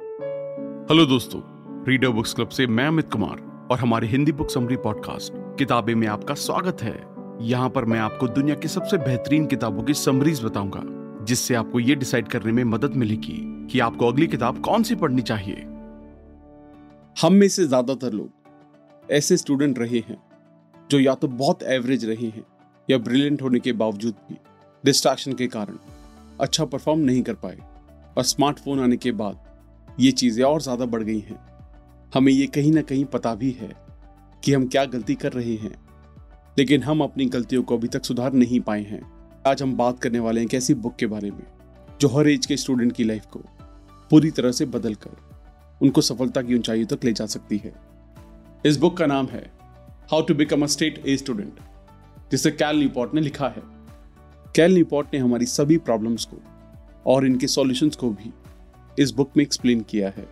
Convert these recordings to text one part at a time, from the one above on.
Hello दोस्तों reader books club से मैं अमित कुमार और हमारे हिंदी बुक समरी पॉडकास्ट, किताबें में आपका स्वागत है। यहाँ पर मैं आपको दुनिया की सबसे बेहतरीन किताबों की समरीज बताऊँगा, जिससे आपको ये डिसाइड करने में मदद मिलेगी कि आपको अगली किताब कौन सी पढ़नी चाहिए। हम में से ज़्यादातर लोग ऐसे स्टूडेंट रहे हैं, जो या तो बहुत एवरेज रहे हैं, या ब्रिलियंट होने के बावजूद भी डिस्ट्रैक्शन के कारण अच्छा परफॉर्म नहीं कर पाए और स्मार्टफ़ोन आने के बाद ये चीज़ें और ज़्यादा बढ़ गई हैं। हमें ये कहीं ना कहीं पता भी है कि हम क्या गलती कर रहे हैं। लेकिन हम अपनी गलतियों को अभी तक सुधार नहीं पाए हैं। आज हम बात करने वाले हैं एक ऐसी बुक के बारे में, जो हर एज के स्टूडेंट की लाइफ को पूरी तरह से बदल कर उनको सफलता की ऊंचाइयों तक ले जा सकती है। इस बुक का नाम है how to become a straight A student जिसे कैल न्यूपॉर्ट ने लिखा है। कैल न्यूपॉर्ट ने हमारी सभी प्रॉब्लम्स को और इनके सॉल्यूशंस को भी इस बुक में एक्सप्लेन किया है।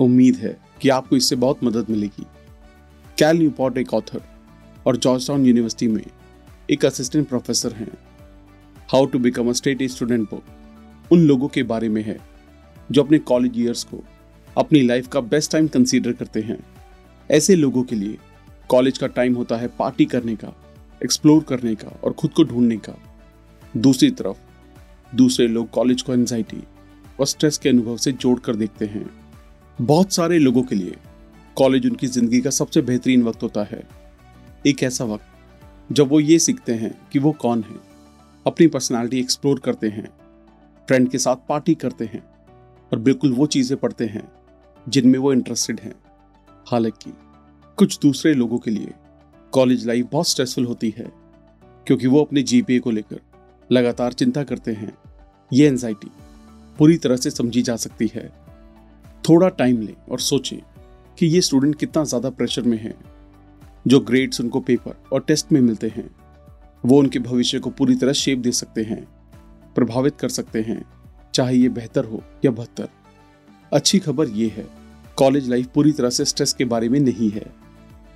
उम्मीद है कि आपको इससे बहुत मदद मिलेगी। कैल न्यूपॉर्ट एक ऑथर और जॉर्ज यूनिवर्सिटी में एक असिस्टेंट प्रोफेसर हैं। How to become a straight student book उन लोगों के बारे में है, जो अपने कॉलेज ईयर्स को अपनी लाइफ का बेस्ट टाइम कंसीडर करते हैं। ऐसे लोगों के लिए कॉलेज का टाइम होता है पार्टी करने का एक्सप्लोर करने का और खुद को ढूँढने का। दूसरी तरफ़, दूसरे लोग कॉलेज को एंजाइटी और स्ट्रेस के अनुभव से जोड़कर देखते हैं। बहुत सारे लोगों के लिए कॉलेज उनकी ज़िंदगी का सबसे बेहतरीन वक्त होता है। एक ऐसा वक्त जब वो ये सीखते हैं कि वो कौन है, अपनी पर्सनालिटी एक्सप्लोर करते हैं फ्रेंड के साथ पार्टी करते हैं और बिल्कुल वो चीज़ें पढ़ते हैं जिनमें वो इंटरेस्टेड हैं। हालाँकि कुछ दूसरे लोगों के लिए कॉलेज लाइफ बहुत स्ट्रेसफुल होती है, क्योंकि वो अपने जीपीए को लेकर लगातार चिंता करते हैं। ये एंजाइटी पूरी तरह से समझी जा सकती है। थोड़ा टाइम लें और सोचें कि ये स्टूडेंट कितना ज़्यादा प्रेशर में है, जो ग्रेड्स उनको पेपर और टेस्ट में मिलते हैं। वो उनके भविष्य को पूरी तरह शेप दे सकते हैं, प्रभावित कर सकते हैं, चाहे ये बेहतर हो या बदतर। अच्छी खबर ये है कॉलेज लाइफ पूरी तरह से स्ट्रेस के बारे में नहीं है।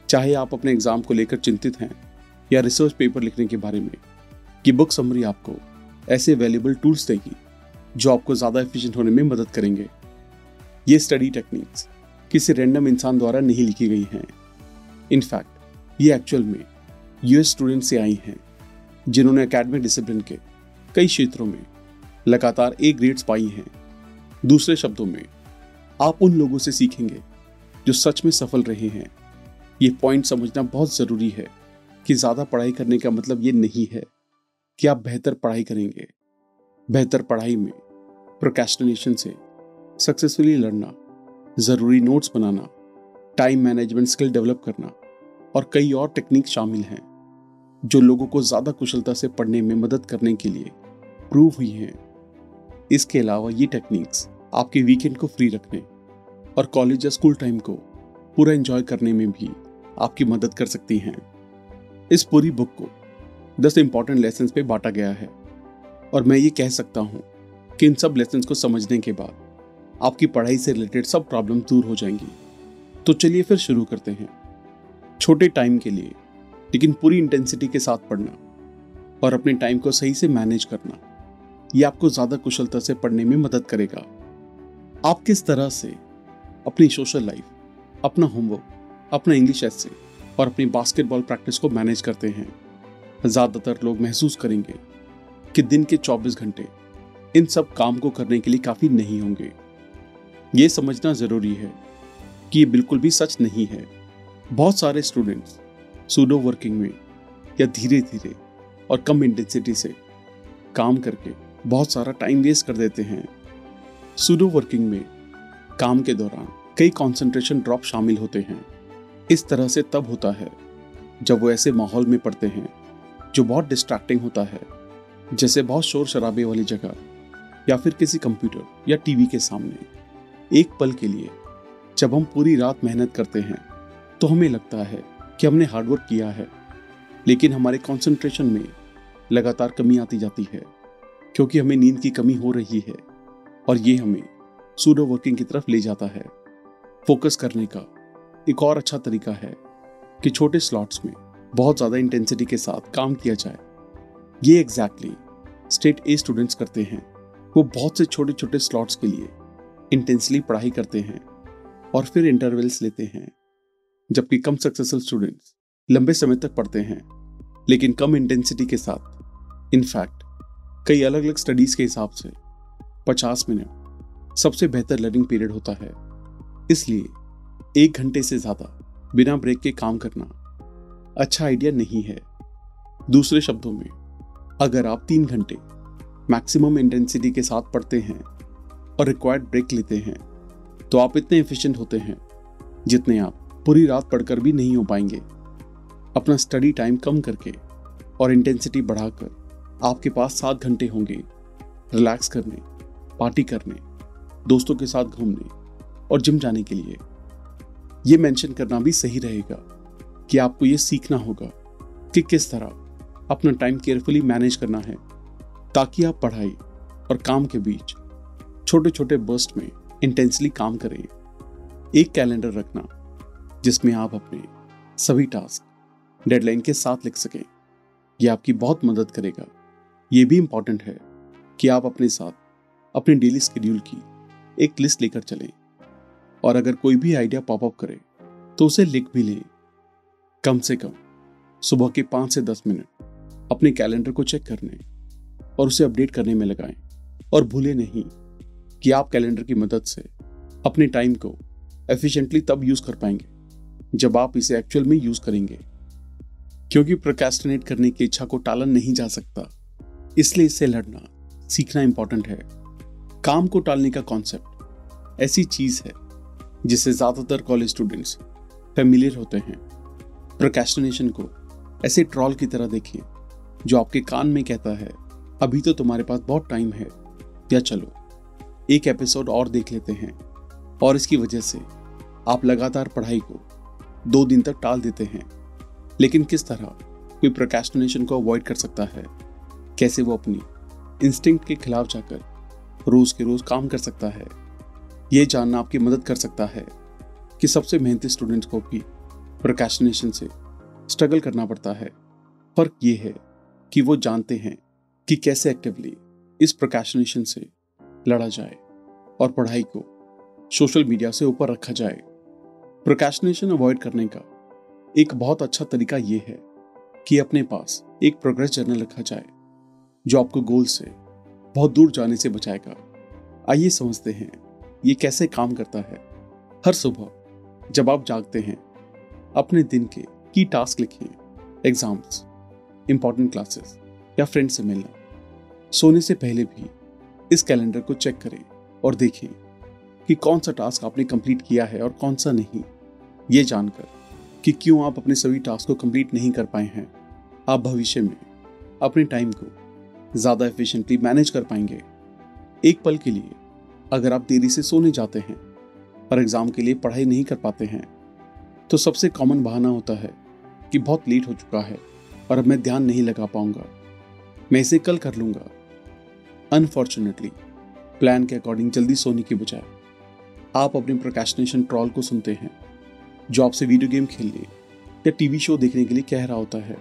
चाहे आप अपने एग्ज़ाम को लेकर चिंतित हैं या रिसर्च पेपर लिखने के बारे में, कि बुक समरी आपको ऐसे वैल्यूबल टूल्स देगी जो आपको ज़्यादा एफिशिएंट होने में मदद करेंगे। ये स्टडी टेक्निक्स किसी रैंडम इंसान द्वारा नहीं लिखी गई हैं। इनफैक्ट ये एक्चुअल में यूएस स्टूडेंट से आई हैं, जिन्होंने अकेडमिक डिसिप्लिन के कई क्षेत्रों में लगातार ए ग्रेड्स पाई हैं। दूसरे शब्दों में, आप उन लोगों से सीखेंगे जो सच में सफल रहे हैं। ये पॉइंट समझना बहुत ज़रूरी है कि ज़्यादा पढ़ाई करने का मतलब ये नहीं है कि आप बेहतर पढ़ाई करेंगे। बेहतर पढ़ाई में प्रोकेस्टिनेशन से सक्सेसफुली लड़ना, ज़रूरी नोट्स बनाना टाइम मैनेजमेंट स्किल डेवलप करना, और कई और टेक्निक शामिल हैं, जो लोगों को ज़्यादा कुशलता से पढ़ने में मदद करने के लिए प्रूव हुई हैं। इसके अलावा ये टेक्निक्स आपके वीकेंड को फ्री रखने और कॉलेज या स्कूल टाइम को पूरा एंजॉय करने में भी आपकी मदद कर सकती हैं। इस पूरी बुक को दस इंपॉर्टेंट लेसन पे बांटा गया है, और मैं ये कह सकता हूँ कि इन सब लेसन को समझने के बाद आपकी पढ़ाई से रिलेटेड सब प्रॉब्लम दूर हो जाएँगी। तो चलिए फिर शुरू करते हैं। छोटे टाइम के लिए, लेकिन पूरी इंटेंसिटी के साथ पढ़ना और अपने टाइम को सही से मैनेज करना, ये आपको ज़्यादा कुशलता से पढ़ने में मदद करेगा। आप किस तरह से अपनी सोशल लाइफ अपना होमवर्क अपना इंग्लिश एसे और अपनी बास्केटबॉल प्रैक्टिस को मैनेज करते हैं, ज़्यादातर लोग महसूस करेंगे कि दिन के 24 घंटे इन सब काम को करने के लिए काफ़ी नहीं होंगे। ये समझना ज़रूरी है कि ये बिल्कुल भी सच नहीं है। बहुत सारे स्टूडेंट्स सूडो वर्किंग में या धीरे धीरे और कम इंटेंसिटी से काम करके बहुत सारा टाइम वेस्ट कर देते हैं। सूडो वर्किंग में काम के दौरान कई कंसंट्रेशन ड्रॉप शामिल होते हैं। इस तरह से तब होता है जब वो ऐसे माहौल में पढ़ते हैं जो बहुत डिस्ट्रैक्टिंग होता है। जैसे बहुत शोर शराबे वाली जगह। या फिर किसी कंप्यूटर या टीवी के सामने। एक पल के लिए, जब हम पूरी रात मेहनत करते हैं तो हमें लगता है कि हमने हार्डवर्क किया है। लेकिन हमारे कंसंट्रेशन में लगातार कमी आती जाती है, क्योंकि हमें नींद की कमी हो रही है और ये हमें सूडो वर्किंग की तरफ़ ले जाता है। फोकस करने का एक और अच्छा तरीका है कि छोटे स्लॉट्स में बहुत ज़्यादा इंटेंसिटी के साथ काम किया जाए। ये एग्जैक्टली स्टेट ए स्टूडेंट्स करते हैं। वो बहुत से छोटे छोटे स्लॉट्स के लिए इंटेंसली पढ़ाई करते हैं और फिर इंटरवल्स लेते हैं, जबकि कम सक्सेसफुल स्टूडेंट्स लंबे समय तक पढ़ते हैं, लेकिन कम इंटेंसिटी के साथ इनफैक्ट कई अलग अलग स्टडीज़ के हिसाब से 50 मिनट सबसे बेहतर लर्निंग पीरियड होता है। इसलिए एक घंटे से ज़्यादा बिना ब्रेक के काम करना अच्छा आइडिया नहीं है। दूसरे शब्दों में, अगर आप तीन घंटे मैक्सिमम इंटेंसिटी के साथ पढ़ते हैं और रिक्वायर्ड ब्रेक लेते हैं। तो आप इतने एफिशिएंट होते हैं, जितने आप पूरी रात पढ़कर भी नहीं हो पाएँगे। अपना स्टडी टाइम कम करके और इंटेंसिटी बढ़ाकर आपके पास सात घंटे होंगे रिलैक्स करने पार्टी करने, दोस्तों के साथ घूमने और जिम जाने के लिए। यह मेंशन करना भी सही रहेगा कि आपको यह सीखना होगा कि किस तरह अपना टाइम केयरफुली मैनेज करना है। ताकि आप पढ़ाई और काम के बीच छोटे छोटे बर्स्ट में इंटेंसली काम करें। एक कैलेंडर रखना, जिसमें आप अपने सभी टास्क डेडलाइन के साथ लिख सकें। यह आपकी बहुत मदद करेगा। यह भी इंपॉर्टेंट है कि आप अपने साथ अपने डेली शेड्यूल की एक लिस्ट लेकर चलें। और अगर कोई भी आइडिया पॉपअप करे तो उसे लिख भी लें। कम से कम सुबह के पाँच से दस मिनट अपने कैलेंडर को चेक करने। और उसे अपडेट करने में लगाएँ। और भूलें नहीं कि आप कैलेंडर की मदद से अपने टाइम को एफिशिएंटली तब यूज़ कर पाएँगे, जब आप इसे एक्चुअल में यूज़ करेंगे। क्योंकि प्रोकेस्टिनेट करने की इच्छा को टालन नहीं जा सकता। इसलिए इससे लड़ना, सीखना इंपॉर्टेंट है। काम को टालने का कॉन्सेप्ट ऐसी चीज़ है जिससे ज़्यादातर कॉलेज स्टूडेंट्स फेमिलियर होते हैं। प्रोकेस्टिनेशन को ऐसे ट्रॉल की तरह देखें जो आपके कान में कहता है अभी तो तुम्हारे पास बहुत टाइम है। या चलो, एक एपिसोड और देख लेते हैं। और इसकी वजह से आप लगातार पढ़ाई को दो दिन तक टाल देते हैं। लेकिन किस तरह कोई प्रोकेस्टिनेशन को अवॉइड कर सकता है? कैसे वो अपनी इंस्टिंक्ट के खिलाफ जाकर रोज के रोज काम कर सकता है? ये जानना आपकी मदद कर सकता है कि सबसे मेहनती स्टूडेंट्स को भी प्रोकेस्टिनेशन से स्ट्रगल करना पड़ता है। फ़र्क ये है कि वो जानते हैं कि कैसे एक्टिवली इस प्रोकेस्टिनेशन से लड़ा जाए और पढ़ाई को सोशल मीडिया से ऊपर रखा जाए। प्रोकेस्टिनेशन अवॉइड करने का एक बहुत अच्छा तरीका यह है कि अपने पास एक प्रोग्रेस जर्नल रखा जाए, जो आपको गोल से बहुत दूर जाने से बचाएगा। आइए समझते हैं ये कैसे काम करता है। हर सुबह जब आप जागते हैं, अपने दिन के की टास्क लिखिए एग्ज़ाम्स इंपॉर्टेंट क्लासेस या फ्रेंड से मिलना। सोने से पहले भी इस कैलेंडर को चेक करें और देखें कि कौन सा टास्क आपने कंप्लीट किया है और कौन सा नहीं। ये जानकर कि क्यों आप अपने सभी टास्क को कंप्लीट नहीं कर पाए हैं। आप भविष्य में अपने टाइम को ज़्यादा एफिशिएंटली मैनेज कर पाएँगे। एक पल के लिए अगर आप देरी से सोने जाते हैं और एग्ज़ाम के लिए पढ़ाई नहीं कर पाते हैं तो सबसे कॉमन बहाना होता है कि बहुत लेट हो चुका है और अब मैं ध्यान नहीं लगा पाऊँगा। मैं इसे कल कर लूँगा। अनफॉर्चुनेटली प्लान के अकॉर्डिंग जल्दी सोने की बजाय, आप अपने प्रोकेस्टिनेशन ट्रॉल को सुनते हैं, जो आपसे वीडियो गेम खेलने या टीवी शो देखने के लिए कह रहा होता है,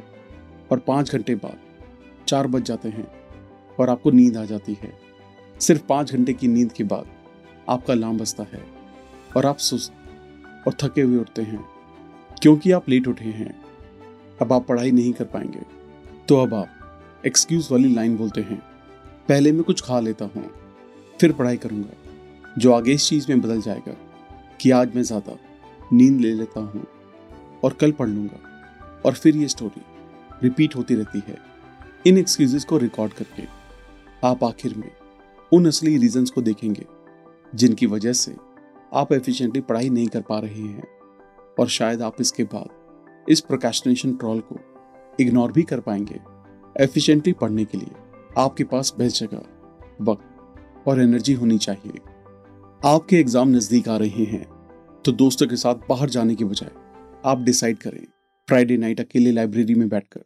और पाँच घंटे बाद चार बज जाते हैं और आपको नींद आ जाती है। सिर्फ़ पाँच घंटे की नींद के बाद आपका अलार्म बजता है और आप सुस्त और थके हुए उठते हैं, क्योंकि आप लेट उठे हैं। अब आप पढ़ाई नहीं कर पाएँगे तो अब आप एक्सक्यूज वाली लाइन बोलते हैं। पहले मैं कुछ खा लेता हूँ, फिर पढ़ाई करूँगा, जो आगे इस चीज़ में बदल जाएगा कि आज मैं ज़्यादा नींद ले लेता हूँ और कल पढ़ लूँगा। और फिर ये स्टोरी रिपीट होती रहती है, इन एक्सक्यूजेस को रिकॉर्ड करके आप आखिर में उन असली रीजंस को देखेंगे, जिनकी वजह से आप एफिशिएंटली पढ़ाई नहीं कर पा रहे हैं और शायद आप इसके बाद इस प्रोकेस्टिनेशन ट्रॉल को इग्नोर भी कर पाएँगे एफिशिएंटली पढ़ने के लिए। आपके पास बेस्ट जगह, वक्त और एनर्जी होनी चाहिए। आपके एग्ज़ाम नज़दीक आ रहे हैं तो दोस्तों के साथ बाहर जाने के बजाय आप डिसाइड करें। फ्राइडे नाइट अकेले लाइब्रेरी में बैठकर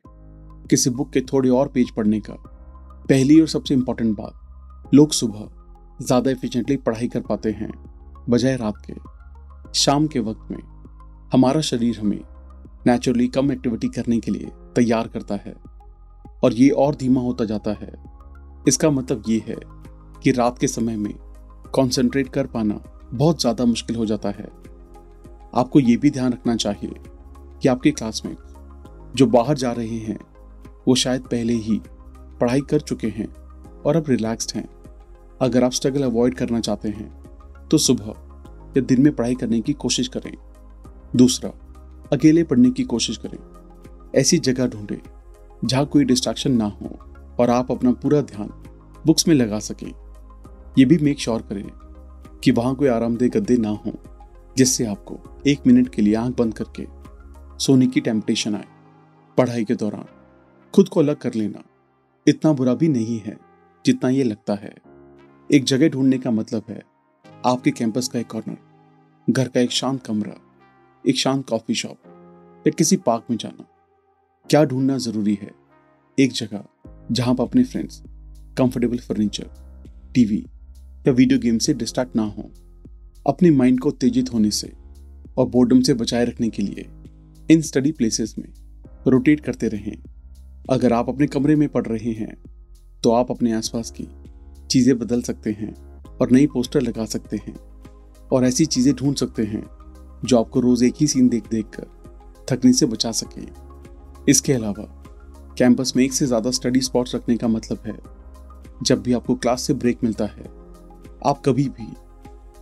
किसी बुक के थोड़े और पेज पढ़ने का पहली और सबसे इंपॉर्टेंट बात, लोग सुबह ज़्यादा एफिशिएंटली पढ़ाई कर पाते हैं, बजाय रात के। शाम के वक्त में हमारा शरीर हमें नेचुरली कम एक्टिविटी करने के लिए तैयार करता है। और ये और धीमा होता जाता है। इसका मतलब ये है कि रात के समय में कंसंट्रेट कर पाना बहुत ज़्यादा मुश्किल हो जाता है। आपको ये भी ध्यान रखना चाहिए कि आपके क्लासमेट जो बाहर जा रहे हैं, वो शायद पहले ही पढ़ाई कर चुके हैं और अब रिलैक्स्ड हैं। अगर आप स्ट्रगल अवॉइड करना चाहते हैं तो सुबह या दिन में पढ़ाई करने की कोशिश करें। दूसरा, अकेले पढ़ने की कोशिश करें। ऐसी जगह ढूंढें जहाँ कोई डिस्ट्रैक्शन ना हो और आप अपना पूरा ध्यान बुक्स में लगा सकें, ये भी मेक श्योर करें कि वहाँ कोई आरामदेह गद्दे ना हो, जिससे आपको एक मिनट के लिए आँख बंद करके सोने की टेम्पटेशन आए। पढ़ाई के दौरान खुद को अलग कर लेना इतना बुरा भी नहीं है जितना ये लगता है। एक जगह ढूँढने का मतलब है आपके कैंपस का एक कॉर्नर घर का एक शांत कमरा, एक शांत कॉफ़ी शॉप या किसी पार्क में जाना। क्या ढूंढना ज़रूरी है? एक जगह जहाँ आप अपने फ्रेंड्स कंफर्टेबल फर्नीचर टीवी या वीडियो गेम से डिस्ट्रैक्ट ना हो। अपने माइंड को उत्तेजित होने से और बोर्डम से बचाए रखने के लिए इन स्टडी प्लेसेस में रोटेट करते रहें। अगर आप अपने कमरे में पढ़ रहे हैं तो आप अपने आसपास की चीज़ें बदल सकते हैं और नई पोस्टर लगा सकते हैं और ऐसी चीज़ें ढूंढ सकते हैं जो आपको रोज़ एक ही सीन देख देख कर थकने से बचा सके। इसके अलावा कैंपस में एक से ज़्यादा स्टडी स्पॉट्स रखने का मतलब है, जब भी आपको क्लास से ब्रेक मिलता है, आप कभी भी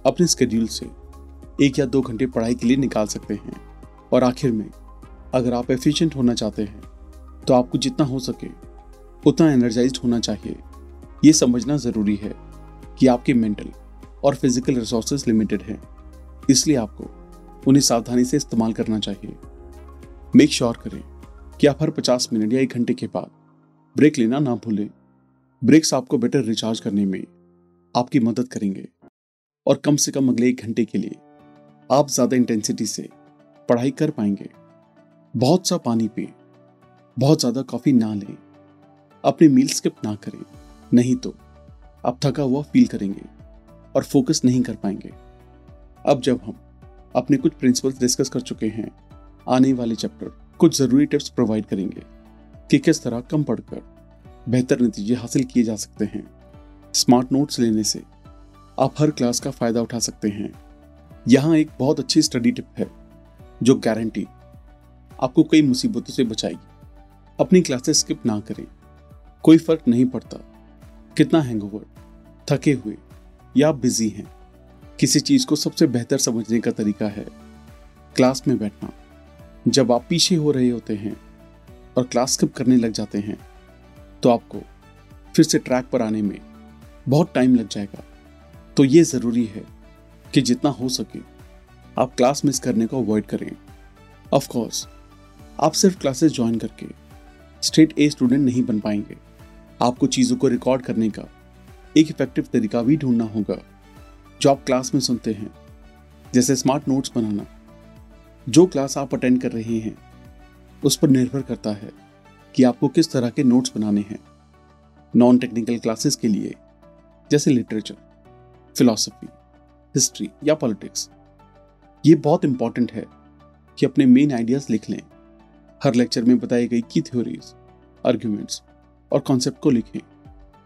अपने स्केड्यूल से एक या दो घंटे पढ़ाई के लिए निकाल सकते हैं। और आखिर में, अगर आप एफिशिएंट होना चाहते हैं तो आपको जितना हो सके, उतना एनर्जाइज होना चाहिए। ये समझना ज़रूरी है कि आपके मेंटल और फ़िज़िकल रिसोर्सेज लिमिटेड हैं। इसलिए आपको उन्हें सावधानी से इस्तेमाल करना चाहिए। मेक श्योर करें। कि आप हर 50 मिनट या एक घंटे के बाद ब्रेक लेना ना भूलें। ब्रेक्स आपको बेटर रिचार्ज करने में आपकी मदद करेंगे। और कम से कम अगले एक घंटे के लिए आप ज़्यादा इंटेंसिटी से पढ़ाई कर पाएँगे। बहुत सा पानी पिए, बहुत ज़्यादा कॉफ़ी ना लें। अपनी मील स्किप ना करें, नहीं तो आप थका हुआ फील करेंगे और फोकस नहीं कर पाएँगे। अब जब हम अपने कुछ प्रिंसिपल्स डिस्कस कर चुके हैं, आने वाले चैप्टर कुछ ज़रूरी टिप्स प्रोवाइड करेंगे कि किस तरह कम पढ़कर बेहतर नतीजे हासिल किए जा सकते हैं। स्मार्ट नोट्स लेने से आप हर क्लास का फ़ायदा उठा सकते हैं। यहाँ एक बहुत अच्छी स्टडी टिप है, जो गारंटी आपको कई मुसीबतों से बचाएगी। अपनी क्लासेस स्किप ना करें। कोई फ़र्क नहीं पड़ता, कितना हैंगओवर थके हुए या बिज़ी हैं, किसी चीज़ को सबसे बेहतर समझने का तरीका है। क्लास में बैठना। जब आप पीछे हो रहे होते हैं और क्लास स्किप करने लग जाते हैं तो आपको फिर से ट्रैक पर आने में बहुत टाइम लग जाएगा। तो ये ज़रूरी है कि जितना हो सके आप क्लास मिस करने को अवॉइड करें। ऑफ़ कोर्स आप सिर्फ़ क्लासेस ज्वाइन करके स्टेट ए स्टूडेंट नहीं बन पाएँगे। आपको चीज़ों को रिकॉर्ड करने का एक इफ़ेक्टिव तरीका भी ढूंढना होगा, जो आप क्लास में सुनते हैं। जैसे स्मार्ट नोट्स बनाना। जो क्लास आप अटेंड कर रहे हैं, उस पर निर्भर करता है कि आपको किस तरह के नोट्स बनाने हैं। नॉन टेक्निकल क्लासेस के लिए, जैसे लिटरेचर फिलॉसफी हिस्ट्री या पॉलिटिक्स ये बहुत इंपॉर्टेंट है कि अपने मेन आइडियाज़ लिख लें। हर लेक्चर में बताई गई की थ्योरीज आर्ग्यूमेंट्स और कॉन्सेप्ट को लिखें।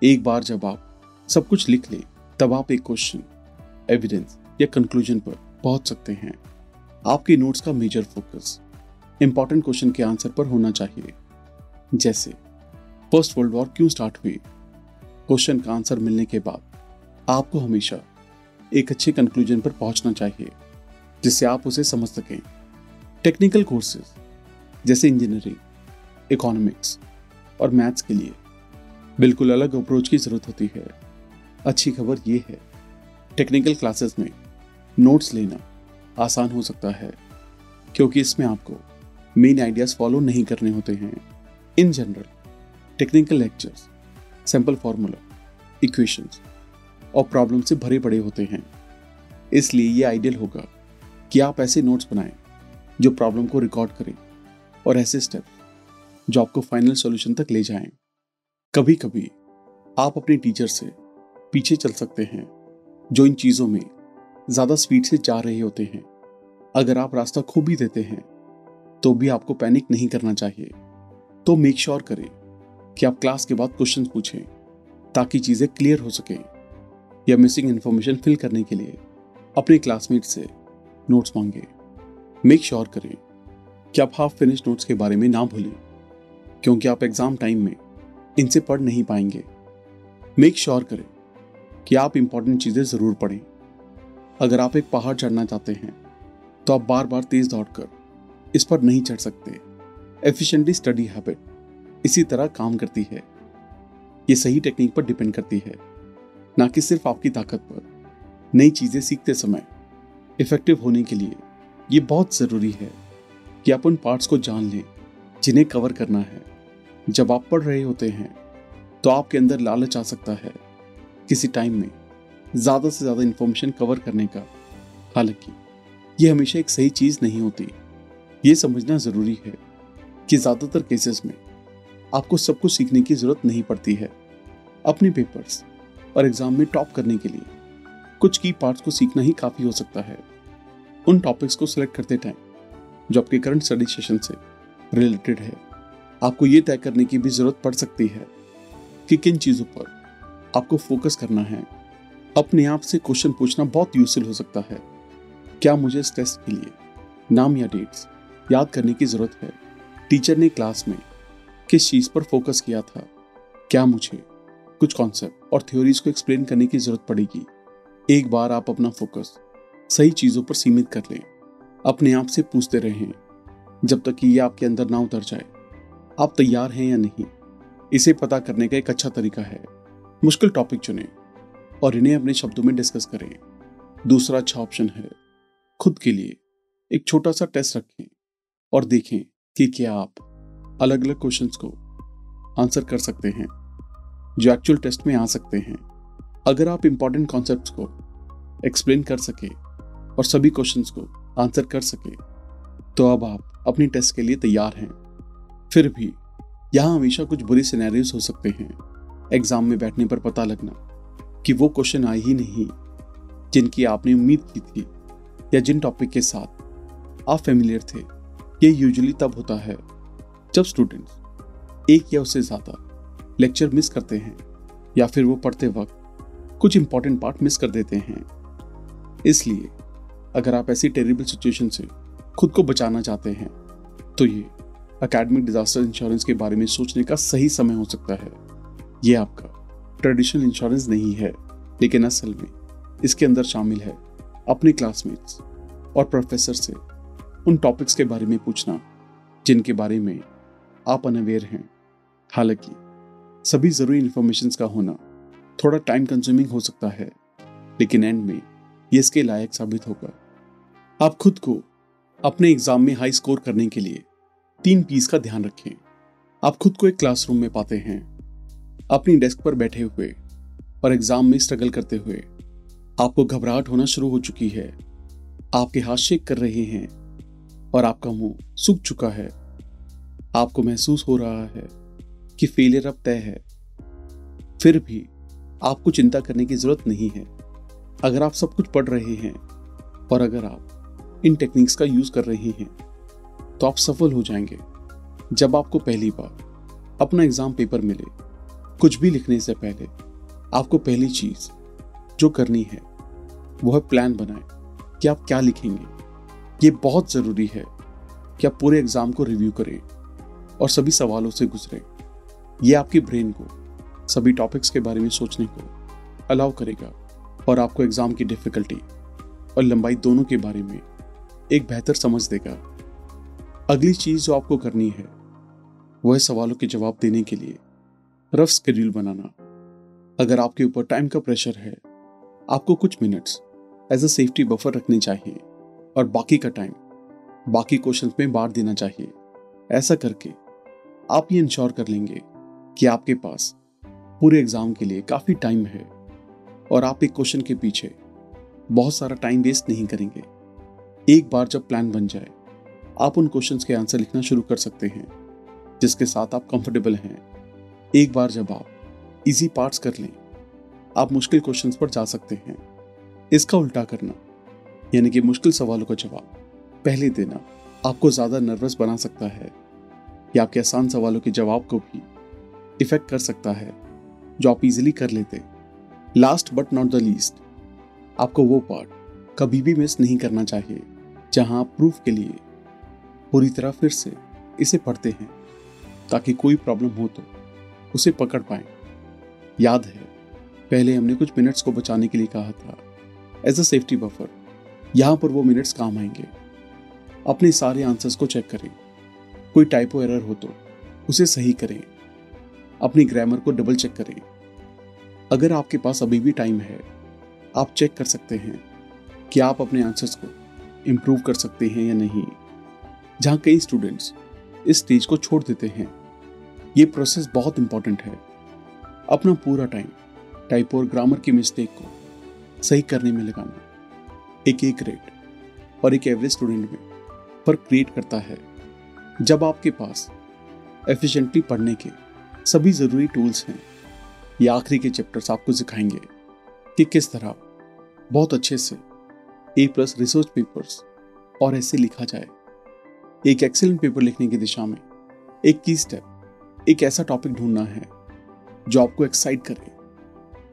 एक बार जब आप सब कुछ लिख लें, तब आप एक क्वेश्चन एविडेंस या कंक्लूजन पर पहुँच सकते हैं। आपके नोट्स का मेजर फोकस इंपॉर्टेंट क्वेश्चन के आंसर पर होना चाहिए. जैसे फ़र्स्ट वर्ल्ड वॉर क्यों स्टार्ट हुई? क्वेश्चन का आंसर मिलने के बाद आपको हमेशा एक अच्छे कंक्लूजन पर पहुँचना चाहिए, जिससे आप उसे समझ सकें. टेक्निकल कोर्सेज जैसे इंजीनियरिंग इकोनॉमिक्स और मैथ्स के लिए बिल्कुल अलग अप्रोच की ज़रूरत होती है. अच्छी खबर ये है टेक्निकल क्लासेस में नोट्स लेना आसान हो सकता है, क्योंकि इसमें आपको मेन आइडियाज़ फॉलो नहीं करने होते हैं इन general technical lectures simple formula equations और प्रॉब्लम से भरे पड़े होते हैं इसलिए ये आइडियल होगा कि आप ऐसे नोट्स बनाएँ जो प्रॉब्लम को रिकॉर्ड करें और ऐसे स्टेप जो आपको फाइनल सॉल्यूशन तक ले जाएँ। कभी कभी आप अपने टीचर से पीछे चल सकते हैं जो इन चीज़ों में ज़्यादा स्पीड से जा रहे होते हैं। अगर आप रास्ता खो भी देते हैं तो भी आपको पैनिक नहीं करना चाहिए। तो मेक श्योर sure करें कि आप क्लास के बाद क्वेश्चन पूछें, ताकि चीज़ें क्लियर हो सकें, या मिसिंग इन्फॉर्मेशन फिल करने के लिए अपने क्लासमेट से नोट्स मांगे। मेक श्योर sure करें कि आप हाफ़ फिनिश नोट्स के बारे में ना भूलें, क्योंकि आप एग्ज़ाम टाइम में इनसे पढ़ नहीं पाएँगे। मेक श्योर sure करें कि आप इंपॉर्टेंट चीज़ें ज़रूर पढ़ें। अगर आप एक पहाड़ चढ़ना चाहते हैं तो आप बार बार तेज दौड़कर इस पर नहीं चढ़ सकते। एफिशिएंटली स्टडी हैबिट इसी तरह काम करती है। ये सही टेक्निक पर डिपेंड करती है। ना कि सिर्फ़ आपकी ताकत पर। नई चीज़ें सीखते समय इफ़ेक्टिव होने के लिए ये बहुत ज़रूरी है कि आप उन पार्ट्स को जान लें, जिन्हें कवर करना है। जब आप पढ़ रहे होते हैं तो आपके अंदर लालच आ सकता है किसी टाइम में। ज़्यादा से ज़्यादा इंफॉर्मेशन कवर करने का। हालाँकि, ये हमेशा एक सही चीज़ नहीं होती। ये समझना ज़रूरी है कि ज़्यादातर केसेस में आपको सब कुछ सीखने की ज़रूरत नहीं पड़ती है। अपने पेपर्स और एग्ज़ाम में टॉप करने के लिए कुछ की पार्ट्स को सीखना ही काफ़ी हो सकता है। उन टॉपिक्स को सिलेक्ट करते टाइम जो आपके करंट स्टडी सेशन से रिलेटेड है, आपको ये तय करने की भी ज़रूरत पड़ सकती है कि किन चीज़ों पर आपको फोकस करना है। अपने आप से क्वेश्चन पूछना बहुत यूजफुल हो सकता है। क्या मुझे इस टेस्ट के लिए नाम या डेट्स याद करने की ज़रूरत है? टीचर ने क्लास में किस चीज़ पर फोकस किया था? क्या मुझे कुछ कॉन्सेप्ट और थ्योरीज को एक्सप्लेन करने की ज़रूरत पड़ेगी? एक बार आप अपना फोकस सही चीज़ों पर सीमित कर लें। अपने आप से पूछते रहें, जब तक कि ये आपके अंदर ना उतर जाए। आप तैयार हैं या नहीं, इसे पता करने का एक अच्छा तरीका है। मुश्किल टॉपिक चुनें। और इन्हें अपने शब्दों में डिस्कस करें। दूसरा अच्छा ऑप्शन है, खुद के लिए एक छोटा सा टेस्ट रखें और देखें कि क्या आप अलग अलग क्वेश्चंस को आंसर कर सकते हैं, जो एक्चुअल टेस्ट में आ सकते हैं। अगर आप इंपॉर्टेंट कॉन्सेप्ट को एक्सप्लेन कर सके और सभी क्वेश्चंस को आंसर कर सके तो अब आप अपनी टेस्ट के लिए तैयार हैं। फिर भी, यहाँ हमेशा कुछ बुरी सिनेरियोज हो सकते हैं एग्ज़ाम में बैठने पर पता लगना। कि वो क्वेश्चन आए ही नहीं, जिनकी आपने उम्मीद की थी या जिन टॉपिक के साथ आप फेमिलियर थे। ये यूजुअली तब होता है जब स्टूडेंट्स एक या उससे ज़्यादा लेक्चर मिस करते हैं या फिर वो पढ़ते वक्त कुछ इंपॉर्टेंट पार्ट मिस कर देते हैं। इसलिए अगर आप ऐसी टेरिबल सिचुएशन से खुद को बचाना चाहते हैं तो ये अकेडमिक डिजास्टर इंश्योरेंस के बारे में सोचने का सही समय हो सकता है। ये आपका ट्रेडिशनल इंश्योरेंस नहीं है, लेकिन असल में इसके अंदर शामिल है अपने क्लासमेट्स और प्रोफेसर से उन टॉपिक्स के बारे में पूछना, जिनके बारे में आप अनअवेयर हैं। हालाँकि, सभी ज़रूरी इंफॉर्मेशन का होना थोड़ा टाइम कंज्यूमिंग हो सकता है, लेकिन एंड में ये इसके लायक साबित होगा। आप खुद को अपने एग्ज़ाम में हाई स्कोर करने के लिए तीन पीस का ध्यान रखें। आप खुद को एक क्लासरूम में पाते हैं अपनी डेस्क पर बैठे हुए और एग्ज़ाम में स्ट्रगल करते हुए, आपको घबराहट होना शुरू हो चुकी है। आपके हाथ शेक कर रहे हैं और आपका मुँह सूख चुका है। आपको महसूस हो रहा है कि फेलियर अब तय है। फिर भी आपको चिंता करने की ज़रूरत नहीं है। अगर आप सब कुछ पढ़ रहे हैं और अगर आप इन टेक्निक्स का यूज़ कर रहे हैं तो आप सफल हो जाएँगे। जब आपको पहली बार अपना एग्ज़ाम पेपर मिले कुछ भी लिखने से पहले आपको पहली चीज़ जो करनी है, वो है प्लान बनाए कि आप क्या लिखेंगे। ये बहुत ज़रूरी है कि आप पूरे एग्ज़ाम को रिव्यू करें और सभी सवालों से गुजरें। ये आपकी ब्रेन को, सभी टॉपिक्स के बारे में सोचने को अलाउ करेगा और आपको एग्ज़ाम की डिफ़िकल्टी और लंबाई दोनों के बारे में एक बेहतर समझ देगा। अगली चीज़ जो आपको करनी है वह सवालों के जवाब देने के लिए। रफ स्केड्यूल बनाना। अगर आपके ऊपर टाइम का प्रेशर है, आपको कुछ minutes as a safety buffer रखने चाहिए और बाकी का टाइम बाकी क्वेश्चंस में बांट देना चाहिए। ऐसा करके आप ये इंश्योर कर लेंगे कि आपके पास पूरे एग्ज़ाम के लिए काफ़ी टाइम है और आप एक क्वेश्चन के पीछे बहुत सारा टाइम वेस्ट नहीं करेंगे। एक बार जब प्लान बन जाए, आप उन क्वेश्चंस के आंसर लिखना शुरू कर सकते हैं, जिसके साथ आप कंफर्टेबल हैं। एक बार जब आप इजी पार्ट्स कर लें, आप मुश्किल क्वेश्चंस पर जा सकते हैं। इसका उल्टा करना, यानी कि मुश्किल सवालों का जवाब पहले देना आपको ज़्यादा नर्वस बना सकता है या आपके आसान सवालों के जवाब को भी इफ़ेक्ट कर सकता है, जो आप इजीली कर लेते। Last but not the least आपको वो पार्ट कभी भी मिस नहीं करना चाहिए, जहाँ आप प्रूफ के लिए पूरी तरह फिर से इसे पढ़ते हैं, ताकि कोई प्रॉब्लम हो तो। उसे पकड़ पाए। याद है, पहले हमने कुछ मिनट्स को बचाने के लिए कहा था एज अ सेफ्टी बफर यहाँ पर वो मिनट्स काम आएँगे। अपने सारे आंसर्स को चेक करें। कोई टाइपो एरर हो तो उसे सही करें। अपनी ग्रामर को डबल चेक करें। अगर आपके पास अभी भी टाइम है, आप चेक कर सकते हैं कि आप अपने आंसर्स को इम्प्रूव कर सकते हैं या नहीं। जहाँ कई स्टूडेंट्स इस स्टेज को छोड़ देते हैं ये प्रोसेस बहुत इंपॉर्टेंट है। अपना पूरा टाइम टाइप और ग्रामर की मिस्टेक को सही करने में लगाना, एक एक ग्रेड और एक एवरेज स्टूडेंट में फ़र्क क्रिएट करता है। जब आपके पास एफिशिएंटली पढ़ने के सभी ज़रूरी टूल्स हैं, ये आखिरी के चैप्टर्स आपको सिखाएँगे कि किस तरह बहुत अच्छे से ए प्लस रिसर्च पेपर्स और ऐसे लिखा जाए। एक एक्सेलेंट पेपर लिखने की दिशा में एक की स्टेप एक ऐसा टॉपिक ढूंढना है, जो आपको एक्साइट करे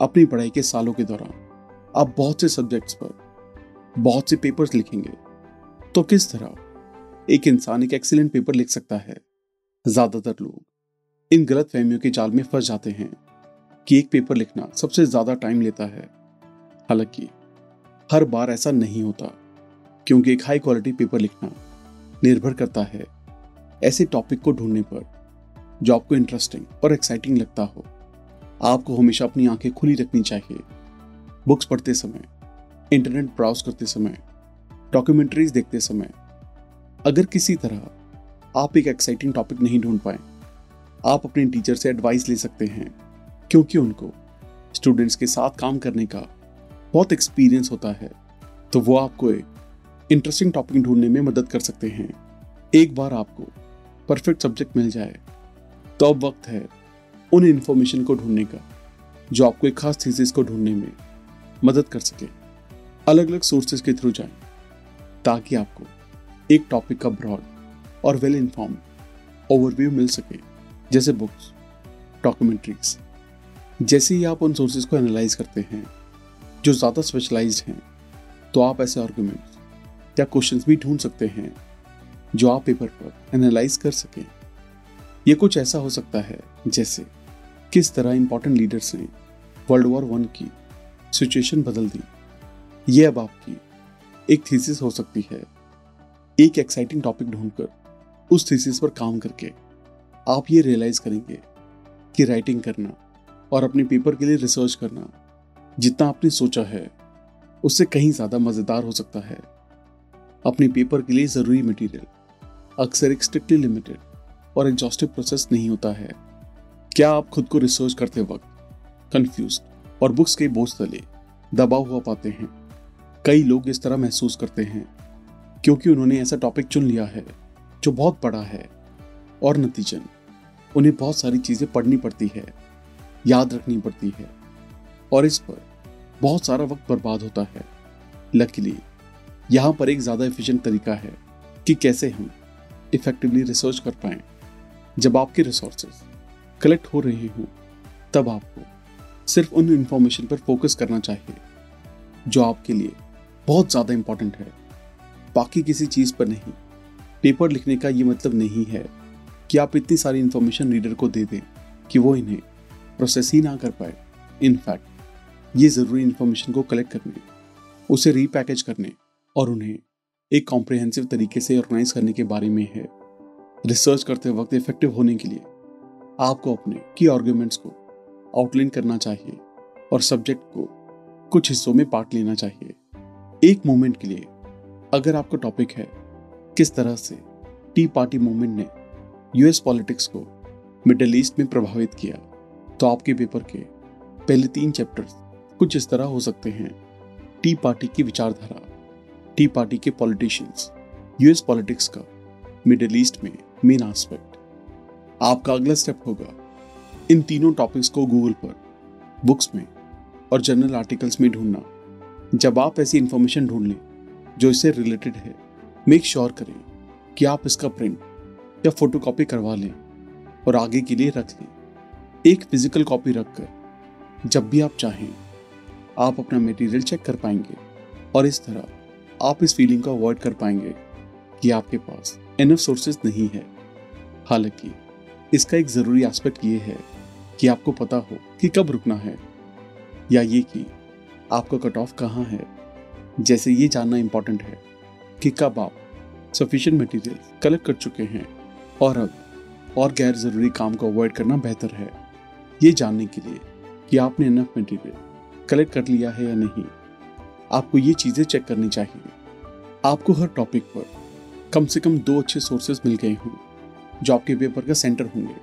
अपनी पढ़ाई के सालों के दौरान। आप बहुत से सब्जेक्ट्स पर, बहुत से पेपर्स लिखेंगे तो किस तरह एक इंसान एक एक्सीलेंट पेपर लिख सकता है? ज़्यादातर लोग इन गलत फहमियों के जाल में फंस जाते हैं कि एक पेपर लिखना सबसे ज़्यादा टाइम लेता है। हालाँकि, हर बार ऐसा नहीं होता, क्योंकि एक हाई क्वालिटी पेपर लिखना निर्भर करता है ऐसे टॉपिक को ढूँढने पर। जो आपको इंटरेस्टिंग और एक्साइटिंग लगता हो। आपको हमेशा अपनी आँखें खुली रखनी चाहिए। बुक्स पढ़ते समय इंटरनेट ब्राउज करते समय डॉक्यूमेंट्रीज देखते समय, अगर किसी तरह आप एक एक्साइटिंग टॉपिक नहीं ढूंढ पाए, आप अपने टीचर से एडवाइस ले सकते हैं, क्योंकि उनको स्टूडेंट्स के साथ काम करने का बहुत एक्सपीरियंस होता है तो वो आपको एक इंटरेस्टिंग टॉपिक ढूँढने में मदद कर सकते हैं। एक बार आपको परफेक्ट सब्जेक्ट मिल जाए तो अब वक्त है उन इंफॉर्मेशन को ढूँढने का, जो आपको एक खास थीसिस को ढूँढने में मदद कर सके। अलग अलग सोर्सेज के थ्रू जाएँ, ताकि आपको एक टॉपिक का ब्रॉड और वेल इन्फॉर्म ओवरव्यू मिल सके, जैसे बुक्स डॉक्यूमेंट्रीज जैसे ही आप उन सोर्सेज को एनालाइज करते हैं, जो ज़्यादा स्पेशलाइज्ड हैं तो आप ऐसे आर्गूमेंट्स या क्वेश्चंस भी ढूंढ सकते हैं, जो आप पेपर पर एनालाइज कर सकें। ये कुछ ऐसा हो सकता है जैसे, किस तरह इंपॉर्टेंट लीडर्स ने वर्ल्ड वॉर वन की सिचुएशन बदल दी। ये अब आपकी एक थीसिस हो सकती है। एक एक्साइटिंग टॉपिक ढूंढकर, उस थीसिस पर काम करके आप ये रियलाइज़ करेंगे कि राइटिंग करना और अपने पेपर के लिए रिसर्च करना, जितना आपने सोचा है, उससे कहीं ज़्यादा मज़ेदार हो सकता है। अपने पेपर के लिए ज़रूरी मटेरियल अक्सर एक स्ट्रिक्टली लिमिटेड और एग्जॉस्टिव प्रोसेस नहीं होता है। क्या आप खुद को रिसर्च करते वक्त कंफ्यूज और बुक्स के बोझ तले दबा हुआ पाते हैं? कई लोग इस तरह महसूस करते हैं, क्योंकि उन्होंने ऐसा टॉपिक चुन लिया है, जो बहुत बड़ा है और नतीजन। उन्हें बहुत सारी चीज़ें पढ़नी पड़ती है, याद रखनी पड़ती है, और इस पर बहुत सारा वक्त बर्बाद होता है। लकीली यहाँ पर एक ज़्यादा एफिशिएंट तरीका है कि कैसे हम इफेक्टिवली रिसर्च कर पाए। जब आपके रिसोर्सेज कलेक्ट हो रहे हों, तब आपको सिर्फ़ उन इंफॉर्मेशन पर फोकस करना चाहिए, जो आपके लिए बहुत ज़्यादा इंपॉर्टेंट है। बाकी किसी चीज़ पर नहीं। पेपर लिखने का ये मतलब नहीं है कि आप इतनी सारी इंफॉर्मेशन रीडर को दे दें कि वो इन्हें प्रोसेस ही ना कर पाए। इनफैक्ट ये ज़रूरी इन्फॉर्मेशन को कलेक्ट करने, उसे रीपैकेज करने और उन्हें एक कॉम्प्रिहेंसिव तरीके से ऑर्गेनाइज करने के बारे में है। रिसर्च करते वक्त इफ़ेक्टिव होने के लिए आपको अपने की आर्ग्यूमेंट्स को आउटलाइन करना चाहिए और सब्जेक्ट को कुछ हिस्सों में पार्ट लेना चाहिए। एक मोमेंट के लिए अगर आपका टॉपिक है किस तरह से टी पार्टी मूवमेंट ने यूएस पॉलिटिक्स को मिडल ईस्ट में प्रभावित किया तो आपके पेपर के पहले तीन चैप्टर्स कुछ इस तरह हो सकते हैं। टी पार्टी की विचारधारा टी पार्टी के पॉलिटिशियंस यूएस पॉलिटिक्स का मिडल ईस्ट में मेन एस्पेक्ट आपका अगला स्टेप होगा इन तीनों टॉपिक्स को गूगल पर बुक्स में और जर्नल आर्टिकल्स में ढूंढना। जब आप ऐसी इंफॉर्मेशन ढूंढ लें, जो इससे रिलेटेड है मेक श्योर sure करें कि आप इसका प्रिंट या फ़ोटो कॉपी करवा लें और आगे के लिए रख लें। एक फ़िज़िकल कॉपी रखकर, जब भी आप चाहें, आप अपना मटेरियल चेक कर पाएँगे और इस तरह आप इस फीलिंग को अवॉइड कर पाएँगे कि आपके पास इनफ सोर्सेज नहीं है। हालाँकि, इसका एक ज़रूरी एस्पेक्ट ये है कि आपको पता हो कि कब रुकना है, या ये कि आपका कट ऑफ़ कहाँ है। जैसे ये जानना इंपॉर्टेंट है कि कब आप सफिशिएंट मटेरियल कलेक्ट कर चुके हैं और अब और गैर ज़रूरी काम को अवॉइड करना बेहतर है। ये जानने के लिए कि आपने इनफ मटेरियल कलेक्ट कर लिया है या नहीं। आपको ये चीज़ें चेक करनी चाहिए। आपको हर टॉपिक पर कम से कम दो अच्छे सोर्सेज मिल गए हों। जो आपके पेपर का सेंटर होंगे।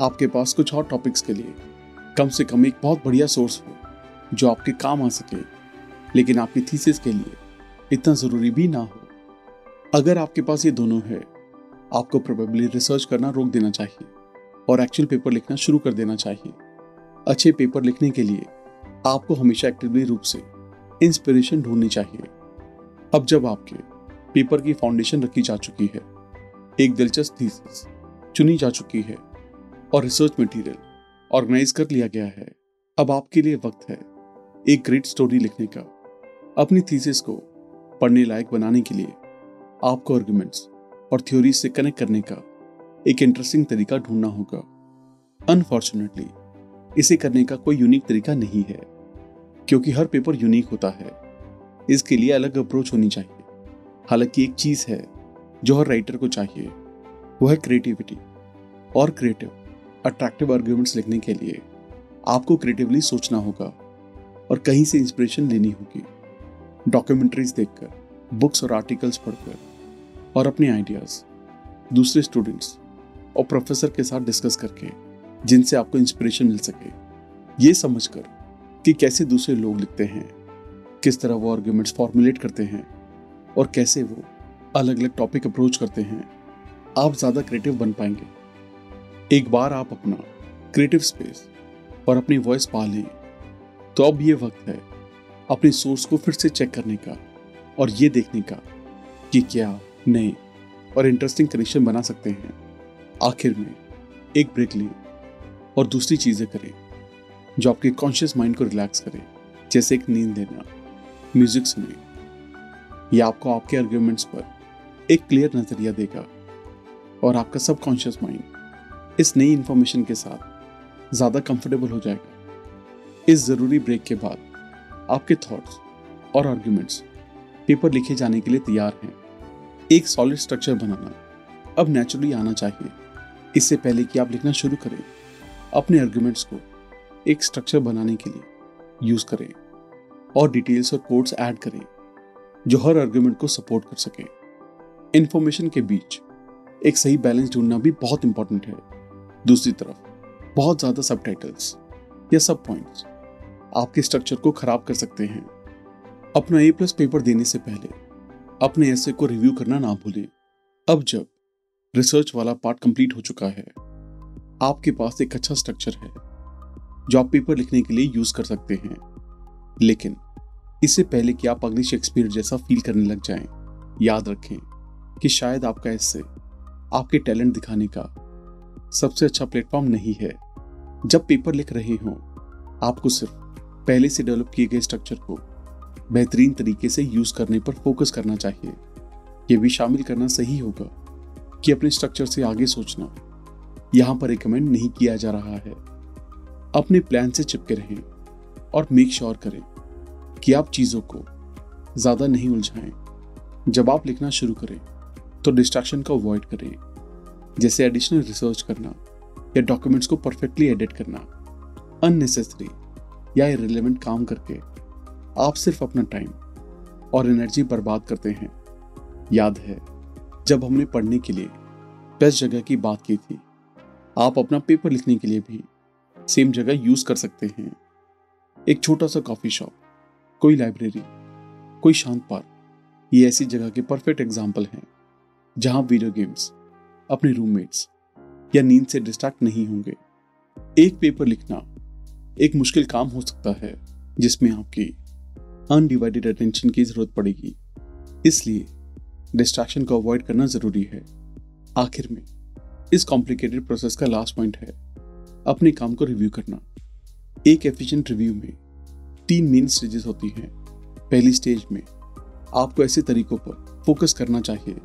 आपके पास कुछ और टॉपिक्स के लिए कम से कम एक बहुत बढ़िया सोर्स हो, जो आपके काम आ सके। लेकिन आपकी थीसिस के लिए इतना ज़रूरी भी ना हो। अगर आपके पास ये दोनों है, आपको प्रोबेबली रिसर्च करना रोक देना चाहिए और एक्चुअल पेपर लिखना शुरू कर देना चाहिए। अच्छे पेपर लिखने के लिए आपको हमेशा एक्टिवली रूप से इंस्पिरेशन ढूंढनी चाहिए। अब जब आपके पेपर की फाउंडेशन रखी जा चुकी है एक दिलचस्प थीसिस चुनी जा चुकी है और रिसर्च मटेरियल ऑर्गेनाइज कर लिया गया है। अब आपके लिए वक्त है एक ग्रेट स्टोरी लिखने का। अपनी थीसिस को पढ़ने लायक बनाने के लिए आपको आर्ग्यूमेंट्स और थ्योरी से कनेक्ट करने का एक इंटरेस्टिंग तरीका ढूंढना होगा। अनफॉर्चुनेटली इसे करने का कोई यूनिक तरीका नहीं है, क्योंकि हर पेपर यूनिक होता है। इसके लिए अलग अप्रोच होनी चाहिए। हालाँकि एक चीज़ है जो हर राइटर को चाहिए, वो है क्रिएटिविटी और क्रिएटिव अट्रैक्टिव आर्ग्यूमेंट्स लिखने के लिए। आपको क्रिएटिवली सोचना होगा और कहीं से इंस्पिरेशन लेनी होगी। डॉक्यूमेंट्रीज देखकर बुक्स और आर्टिकल्स पढ़कर और अपने आइडियाज़ दूसरे स्टूडेंट्स और प्रोफेसर के साथ डिस्कस करके, जिनसे आपको इंस्पिरेशन मिल सके। ये समझकर कि कैसे दूसरे लोग लिखते हैं, किस तरह वो आर्ग्यूमेंट्स फॉर्मुलेट करते हैं और कैसे वो अलग अलग टॉपिक अप्रोच करते हैं। आप ज़्यादा क्रिएटिव बन पाएँगे। एक बार आप अपना क्रिएटिव स्पेस और अपनी वॉइस पा लें तो अब ये वक्त है अपने सोर्स को फिर से चेक करने का और ये देखने का कि क्या नए और इंटरेस्टिंग कनेक्शन बना सकते हैं। आखिर में एक ब्रेक लें और दूसरी चीज़ें करें जो आपके कॉन्शियस माइंड को रिलैक्स करें, जैसे एक नींद लेना म्यूज़िक सुने या आपको आपके आर्ग्यूमेंट्स पर एक क्लियर नज़रिया देगा और आपका सबकॉन्शियस माइंड इस नई इंफॉर्मेशन के साथ ज़्यादा कंफर्टेबल हो जाएगा। इस ज़रूरी ब्रेक के बाद आपके थॉट्स और आर्ग्यूमेंट्स पेपर लिखे जाने के लिए तैयार हैं। एक सॉलिड स्ट्रक्चर बनाना अब नेचुरली आना चाहिए। इससे पहले कि आप लिखना शुरू करें, अपने आर्ग्यूमेंट्स को एक स्ट्रक्चर बनाने के लिए यूज़ करें और डिटेल्स और कोड्स ऐड करें जो हर आर्ग्यूमेंट को सपोर्ट कर सके। इंफॉर्मेशन के बीच एक सही बैलेंस ढूंढना भी बहुत इंपॉर्टेंट है। दूसरी तरफ़ बहुत ज़्यादा सब या सब पॉइंट्स आपके स्ट्रक्चर को खराब कर सकते हैं। अपना ए प्लस पेपर देने से पहले अपने ऐसे को रिव्यू करना ना भूलें। अब जब रिसर्च वाला पार्ट कंप्लीट हो चुका है आपके पास एक अच्छा स्ट्रक्चर है जो आप पेपर लिखने के लिए यूज़ कर सकते हैं। लेकिन इससे पहले कि आप अगली शेक्सपियर जैसा फील करने लग जाएँ, याद रखें कि शायद आपका ऐसे आपके टैलेंट दिखाने का सबसे अच्छा प्लेटफॉर्म नहीं है। जब पेपर लिख रहे हो, आपको सिर्फ़ पहले से डेवलप किए गए स्ट्रक्चर को बेहतरीन तरीके से यूज़ करने पर फोकस करना चाहिए। यह भी शामिल करना सही होगा कि अपने स्ट्रक्चर से आगे सोचना यहाँ पर रिकमेंड नहीं किया जा रहा है। अपने प्लान से चिपके रहें और मेक श्योर करें कि आप चीज़ों को ज़्यादा नहीं उलझाएँ। जब आप लिखना शुरू करें तो डिस्ट्रैक्शन को अवॉइड करें जैसे एडिशनल रिसर्च करना, या डॉक्यूमेंट्स को परफेक्टली एडिट करना अननेसेसरी या इरेलीवेंट काम करके, आप सिर्फ़ अपना टाइम और एनर्जी बर्बाद करते हैं। याद है, जब हमने पढ़ने के लिए बेस्ट जगह की बात की थी, आप अपना पेपर लिखने के लिए भी सेम जगह यूज़ कर सकते हैं। एक छोटा सा कॉफ़ी शॉप कोई लाइब्रेरी कोई शांत पार्क ये ऐसी जगह के परफेक्ट एग्ज़ाम्पल हैं। जहाँ वीडियो गेम्स अपने रूममेट्स या नींद से डिस्ट्रैक्ट नहीं होंगे। एक पेपर लिखना एक मुश्किल काम हो सकता है, जिसमें आपकी अनडिवाइडेड अटेंशन की ज़रूरत पड़ेगी। इसलिए डिस्ट्रैक्शन को अवॉइड करना ज़रूरी है। आखिर में इस कॉम्प्लिकेटेड प्रोसेस का लास्ट पॉइंट है, अपने काम को रिव्यू करना। एक एफिशिएंट रिव्यू में तीन मेन स्टेजेस होती हैं। पहली स्टेज में आपको ऐसे तरीकों पर फोकस करना चाहिए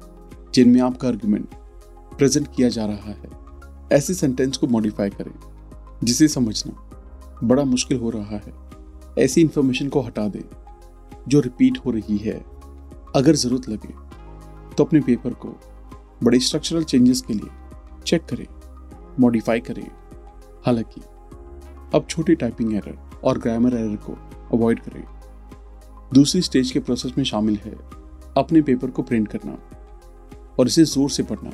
जिनमें आपका आर्ग्यूमेंट प्रेजेंट किया जा रहा है, ऐसे सेंटेंस को मॉडिफाई करें, जिसे समझना बड़ा मुश्किल हो रहा है। ऐसी इंफॉर्मेशन को हटा दें, जो रिपीट हो रही है। अगर ज़रूरत लगे तो अपने पेपर को बड़े स्ट्रक्चरल चेंजेस के लिए चेक करें मॉडिफाई करें। हालाँकि, अब छोटे टाइपिंग एरर और ग्रामर एरर को अवॉइड करें। दूसरी स्टेज के प्रोसेस में शामिल है, अपने पेपर को प्रिंट करना। और इसे ज़ोर से पढ़ना,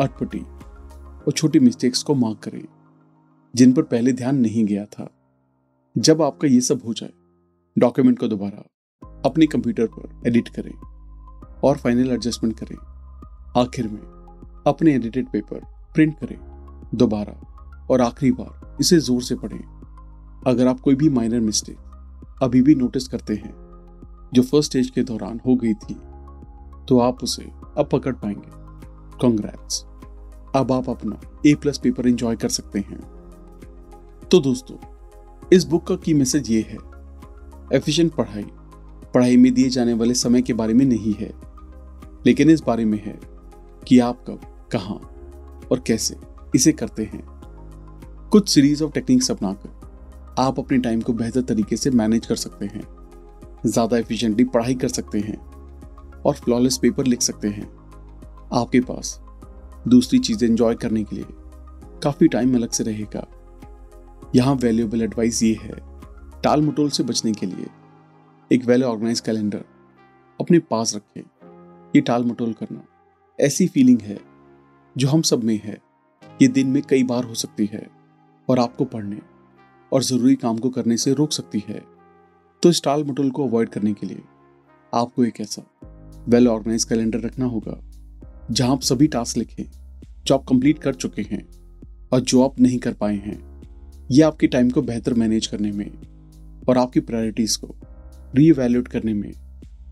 अटपटी और छोटी मिस्टेक्स को मार्क करें, जिन पर पहले ध्यान नहीं गया था। जब आपका ये सब हो जाए डॉक्यूमेंट को दोबारा अपने कंप्यूटर पर एडिट करें और फाइनल एडजस्टमेंट करें। आखिर में अपने एडिटेड पेपर प्रिंट करें दोबारा और आखिरी बार इसे ज़ोर से पढ़ें। अगर आप कोई भी माइनर मिस्टेक अभी भी नोटिस करते हैं, जो फ़र्स्ट स्टेज के दौरान हो गई थी तो आप उसे अब पकड़ पाएँगे। कॉन्ग्रेट्स अब आप अपना ए प्लस पेपर एंजॉय कर सकते हैं। तो दोस्तों, इस बुक का की मैसेज ये है। एफिशिएंट पढ़ाई। पढ़ाई में दिए जाने वाले समय के बारे में नहीं है। लेकिन इस बारे में है कि आप कब, कहा और कैसे इसे करते हैं। कुछ सीरीज़ ऑफ़ टेक्निक्स अपनाकर आप अपने टाइम को बेहतर तरीके से मैनेज कर सकते हैं। ज़्यादा एफिशिएंटली पढ़ाई कर सकते हैं। और फ्लॉलेस पेपर लिख सकते हैं। आपके पास दूसरी चीज़ें एंजॉय करने के लिए काफ़ी टाइम अलग से रहेगा। यहाँ वैल्यूएबल एडवाइस ये है टाल मटोल से बचने के लिए एक वेल ऑर्गेनाइज कैलेंडर अपने पास रखें। ये टाल मटोल करना ऐसी फीलिंग है जो हम सब में है। ये दिन में कई बार हो सकती है और आपको पढ़ने और ज़रूरी काम को करने से रोक सकती है। तो इस टाल मटोल को अवॉइड करने के लिए आपको एक ऐसा वेल ऑर्गेनाइज कैलेंडर रखना होगा, जहाँ आप सभी टास्क लिखें, जो आप कंप्लीट कर चुके हैं और जो आप नहीं कर पाए हैं। ये आपके टाइम को बेहतर मैनेज करने में और आपकी प्रायोरिटीज को रीवैल्यूट करने में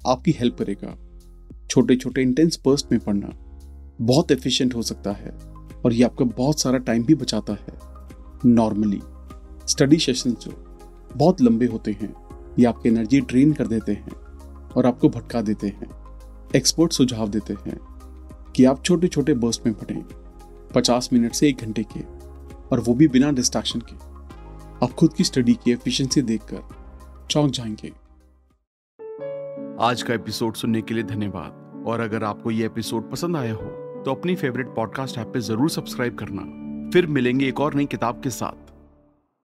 आपकी हेल्प करेगा। छोटे छोटे इंटेंस पर्स्ट में पढ़ना बहुत एफिशिएंट हो सकता है और ये आपका बहुत सारा टाइम भी बचाता है। नॉर्मली स्टडी सेशन जो बहुत लंबे होते हैं, ये आपकी एनर्जी ड्रेन कर देते हैं और आपको भटका देते हैं। एक्सपर्ट सुझाव देते हैं कि आप छोटे छोटे बर्स्ट में पढ़ें पचास मिनट से एक घंटे के, और वो भी बिना डिस्ट्रैक्शन के। आप खुद की स्टडी की एफिशिएंसी देखकर चौंक जाएँगे। आज का एपिसोड सुनने के लिए धन्यवाद। और अगर आपको ये एपिसोड पसंद आया हो तो अपनी फेवरेट पॉडकास्ट ऐप पे ज़रूर सब्सक्राइब करना। फिर मिलेंगे एक और नई किताब के साथ।